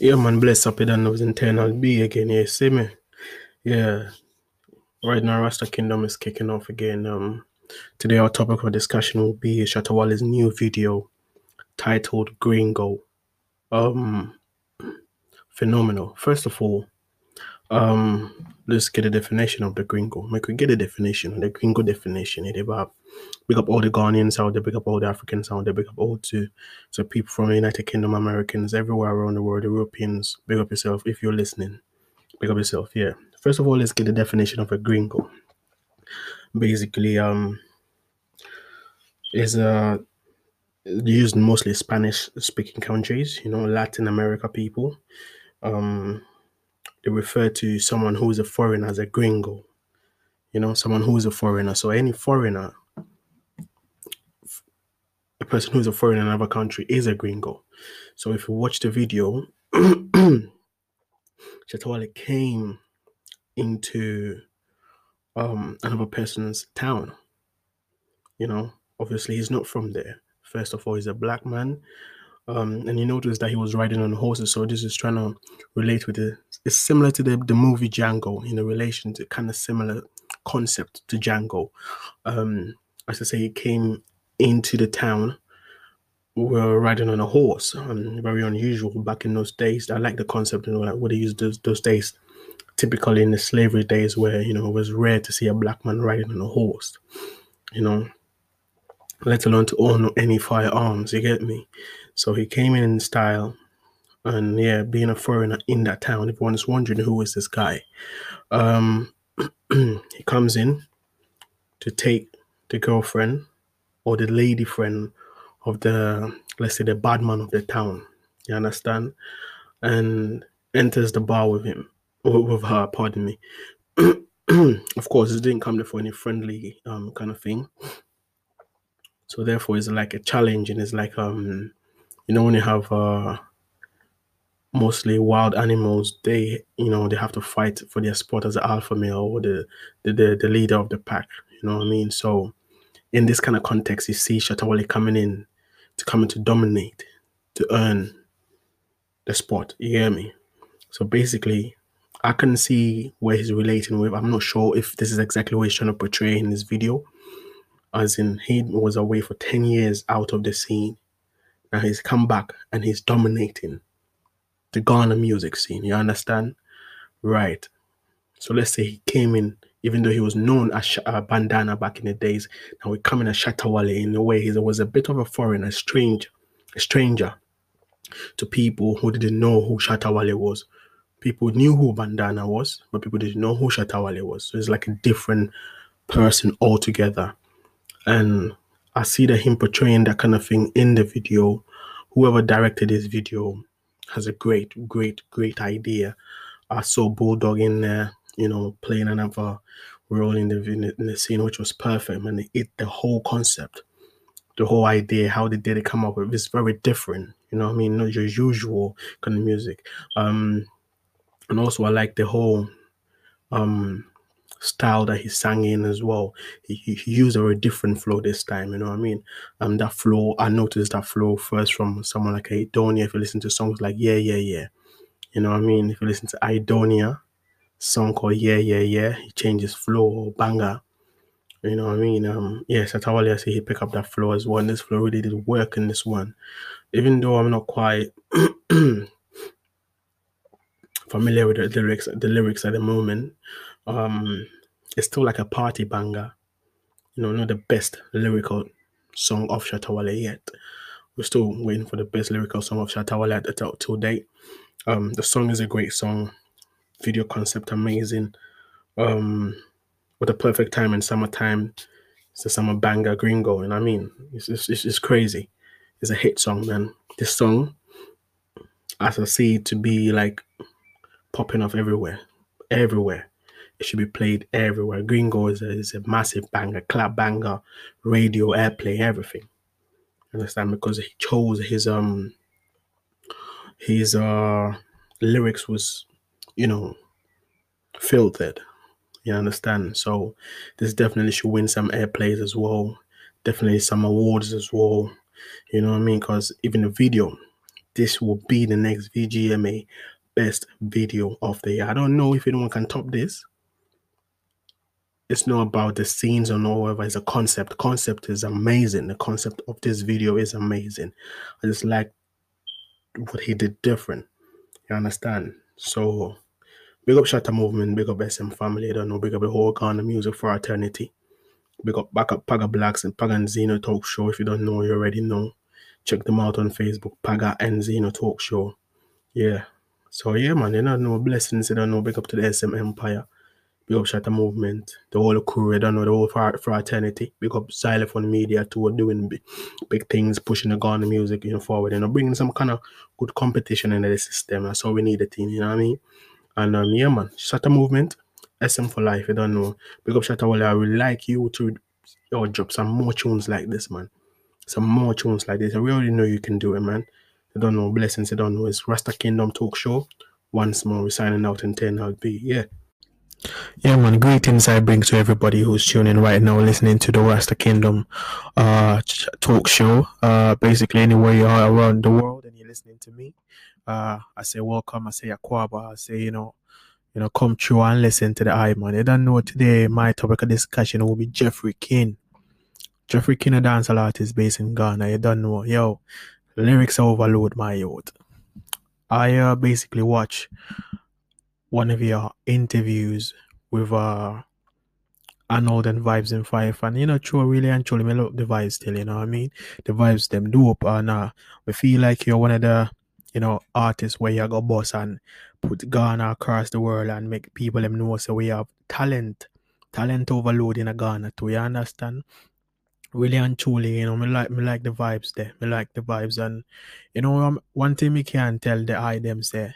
Yeah, man, bless up it and was internal B again. Yeah, see me. Yeah, right now Rasta Kingdom is kicking off again. Um, today our topic of discussion will be Shatta Wale's new video titled Gringo. Um, phenomenal. First of all, um, let's get a definition of the Gringo. Make we get a definition, the Gringo definition. It about pick up all the Ghanaians out there, pick up all the Africans out there, pick up all to so people from the United Kingdom, Americans, everywhere around the world, Europeans. pick up yourself if you're listening. Pick up yourself. Yeah. First of all, let's get the definition of a Gringo. Basically, um, is a used mostly Spanish speaking countries, you know, Latin America people. Um, they refer to someone who is a foreigner as a gringo, you know, someone who is a foreigner. So any foreigner, a person who is a foreigner in another country is a gringo. So if you watch the video, Shatta Wale came into um, another person's town. You know, obviously he's not from there. First of all, he's a black man. Um, and you notice that he was riding on horses. So this is trying to relate with it. It's similar to the, the movie Django in a relation to kind of similar concept to Django. Um, as I say, he came into the town we were riding on a horse. Um, very unusual back in those days. I like the concept, you know, like what they used those, those days. Typically in the slavery days, where you know it was rare to see a black man riding on a horse, you know, let alone to own any firearms. You get me? So he came in in style, and yeah, being a foreigner in that town, everyone is wondering who is this guy. Um, he comes in to take the girlfriend or the lady friend of the let's say the bad man of the town. You understand? And enters the bar with him or with her, pardon me. of course, it didn't come there for any friendly um kind of thing. So therefore, it's like a challenge, and it's like um, you know, when you have uh, mostly wild animals, they you know they have to fight for their spot as the alpha male or the the the, the leader of the pack. You know what I mean? So in this kind of context, you see Shatta Wale coming in to come in to dominate, to earn the spot. You hear me? So basically, I can see where he's relating with. I'm not sure if this is exactly what he's trying to portray in this video. As in, he was away for 10 years out of the scene. Now he's come back and he's dominating the Ghana music scene. You understand? Right. So let's say he came in, even though he was known as Sh- uh, Bandana back in the days. Now we come in as Shatta Wale in a way. He was a bit of a foreigner, a strange, a stranger to people who didn't know who Shatta Wale was. People knew who Bandana was, but people didn't know who Shatta Wale was. So it's like a different person altogether. And I see that him portraying that kind of thing in the video. Whoever directed this video has a great, great, great idea. I saw Bulldog in there, you know, playing another role in the in the, scene, which was perfect. Man, it the whole concept, the whole idea, how they did it come up with, is very different. You know, I mean, not your usual kind of music. Um, and also I like the whole um style that he sang in as well. He, he, he used a very different flow this time, you know what I mean? Um, that flow, I noticed that flow first from someone like Aidonia. If you listen to songs like Yeah, Yeah, Yeah, you know what I mean? If you listen to Aidonia, song called Yeah, Yeah, Yeah, he changes flow or banger. You know what I mean? Um, yeah, Shatta Wale, I say he pick up that flow as well. And this flow really did work in this one. Even though I'm not quite familiar with the lyrics, the lyrics at the moment, um, it's still like a party banger. You know, not the best lyrical song of Shatta Wale yet. We're still waiting for the best lyrical song of Shatta Wale at the till, till date. Um, the song is a great song. Video concept amazing. Um, with a perfect time in summertime. It's a summer banger, gringo, and I mean, it's, it's, it's, crazy. It's a hit song, man. This song, as I see to be like popping off everywhere, everywhere. It should be played everywhere. Gringo is a, is a massive banger, clap banger, radio, airplay, everything. Understand? Because he chose his um his uh lyrics was, you know, filtered. You understand? So this definitely should win some airplays as well. Definitely some awards as well. You know what I mean? Because even the video, this will be the next VGMA best video of the year. I don't know if anyone can top this. It's not about the scenes or whatever. It's a concept. concept is amazing. The concept of this video is amazing. I just like what he did different. You understand? So big up Shatta Movement, big up SM family. I don't know, big up the whole Ghana music for eternity. Big up back up Paga Blacks and Paga and Zeno Talk Show. If you don't know, you already know. Check them out on Facebook, Paga and Zeno Talk Show. Yeah. So yeah, man, you know blessings, you don't know, big up to the SM Empire. Big up Shatta Movement, the whole crew, you don't know, the whole fraternity. Big up Zylofon Media too, doing big, things, pushing the Ghana music you know, forward, you know, bringing some kind of good competition into the system. That's all we need a team, you know what I mean? And um, yeah, man, Shatta Movement, SM for life. You don't know. Big up Shatta Wale. I would like you to yo, drop some more tunes like this, man. Some more tunes like this. I already know you can do it, man. You don't know blessings. You don't know. It's Rasta Kingdom Talk Show. Once more, we're signing out in 10 I'll be. Yeah. Yeah, man. Greetings I bring to everybody who's tuning right now, listening to the Rasta Kingdom uh, talk show. Uh, basically, anywhere you are around the world and you're listening to me, uh, I say welcome. I say akwaba. I say you know, you know, come through and listen to the eye man. You don't know today. My topic of discussion will be Jeffrey King. Jeffrey King, a dancehall artist based in Ghana. You don't know, yo, lyrics overload my youth. I uh, basically watch one of your interviews with uh Arnold and Vibes in Five and you know true really and truly me love the vibes still, you know what I mean? The vibes them dope and uh we feel like you're one of the you know, artists where you go boss and put Ghana across the world and make people them know so we have talent, talent overload in a Ghana too, you understand? Really and truly, you know, me like me like the vibes there. Me like the vibes and you know um, one thing me can tell the eye them say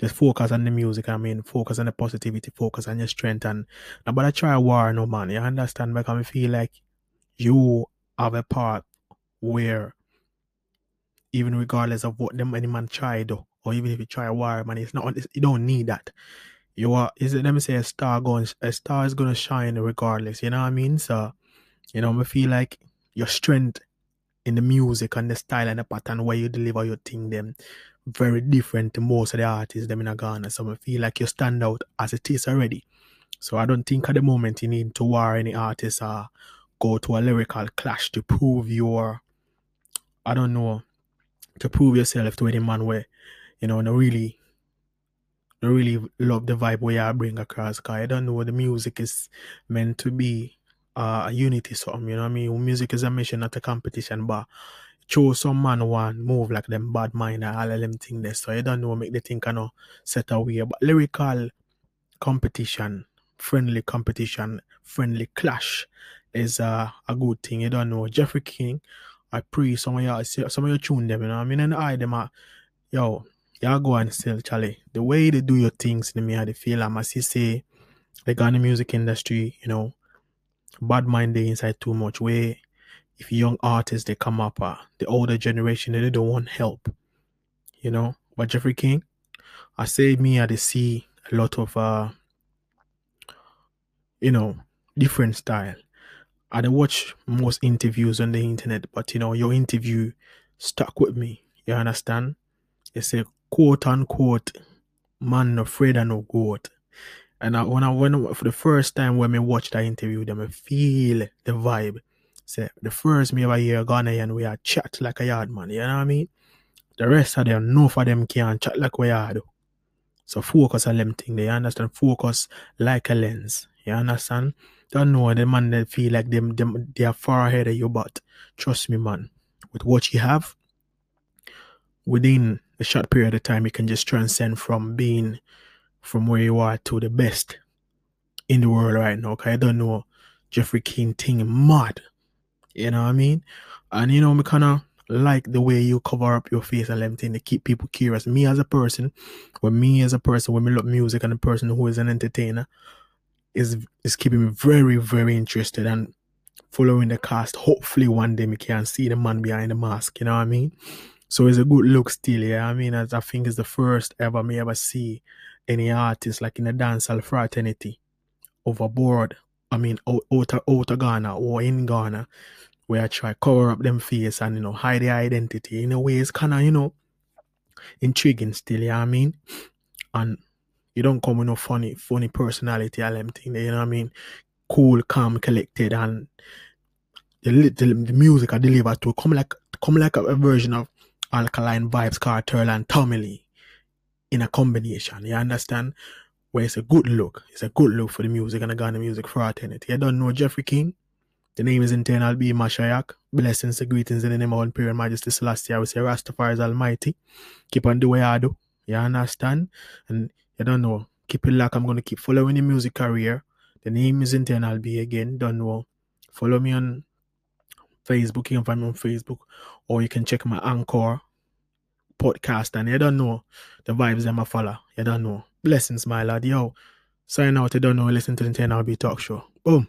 just focus on the music, I mean focus on the positivity, focus on your strength and but I try war no man, you understand? Because I feel like you have a part where even regardless of what them any man try though, or even if you try war, man, it's not you don't need that. You are is it let me say a star going a star is gonna shine regardless, you know what I mean? So, you know, I feel like your strength in the music and the style and the pattern where you deliver your thing them very different to most of the artists them in Ghana. So I feel like you stand out as it is already. So I don't think at the moment you need to war any artist or go to a lyrical clash to prove your I don't know to prove yourself to any man where, you know, no really no really love the vibe where I bring across cause I don't know what the music is meant to be uh, a unity something, you know what I mean? Music is a mission, not a competition, but show some man one move like them bad mind and all of them thing there. So I don't know make the thing kind of set away. But lyrical competition, friendly competition, friendly clash is uh, a good thing. You don't know. Jeffrey King I pray some of y'all some of you tune them, you know. I mean and I them are yo, y'all go and sell Charlie. The way they do your things in me I feel I must say the Ghana music industry, you know, bad mind they inside too much where if young artists they come up uh, the older generation they don't want help. You know. But Jeffrey King, I say me I see a lot of uh you know different style I don't watch most interviews on the internet, but you know, your interview stuck with me. You understand? It's a quote unquote man afraid of no goat. And I, when I went for the first time when I watched that interview, them I feel the vibe. Say the first me ever hear Ghanaian we are chat like a yard man, you know what I mean? The rest of them, no for them can't chat like we are. So focus on them thing, they understand? Focus like a lens. You understand? Don't know the man that feel like them, them they are far ahead of you, but trust me, man, with what you have, within a short period of time, you can just transcend from being from where you are to the best in the world right now. Cause I don't know Jeffrey King thing mad. You know what I mean? And you know, me kinda like the way you cover up your face and everything to keep people curious. Me as a person, when me as a person, when me love music and a person who is an entertainer, is is keeping me very very interested and following the cast. Hopefully one day we can see the man behind the mask. You know what I mean? So it's a good look still. Yeah, I mean, as I think it's the first ever me ever see any artist like in a dancehall fraternity overboard. I mean, out, out, out of Ghana or in Ghana where I try cover up them face and you know hide their identity in a way it's kinda, you know, intriguing still, you know I mean? And you don't come with no funny, funny personality or them thing, you know what I mean? Cool, calm, collected and the, the, the music I deliver to come like come like a, a version of Alkaline Vybz, Kartel and Tommy Lee in a combination. You understand? Where it's a good look. It's a good look for the music and I the music for eternity. You don't know Jeffrey King? The name is Internal B Mashayak. Blessings and greetings in the name of Imperial Majesty Selassie. I would say Rastafari is Almighty. Keep on doing what I do. You understand? And you don't know. Keep it like I'm gonna keep following the music career. The name is Internal B again. Don't know. Follow me on Facebook. You can find me on Facebook. Or you can check my Anchor podcast and you don't know the vibes I'm a follow. You don't know. Blessings, my lad. Yo. Sign out. You don't know. Listen to the 10 RB talk show. Boom.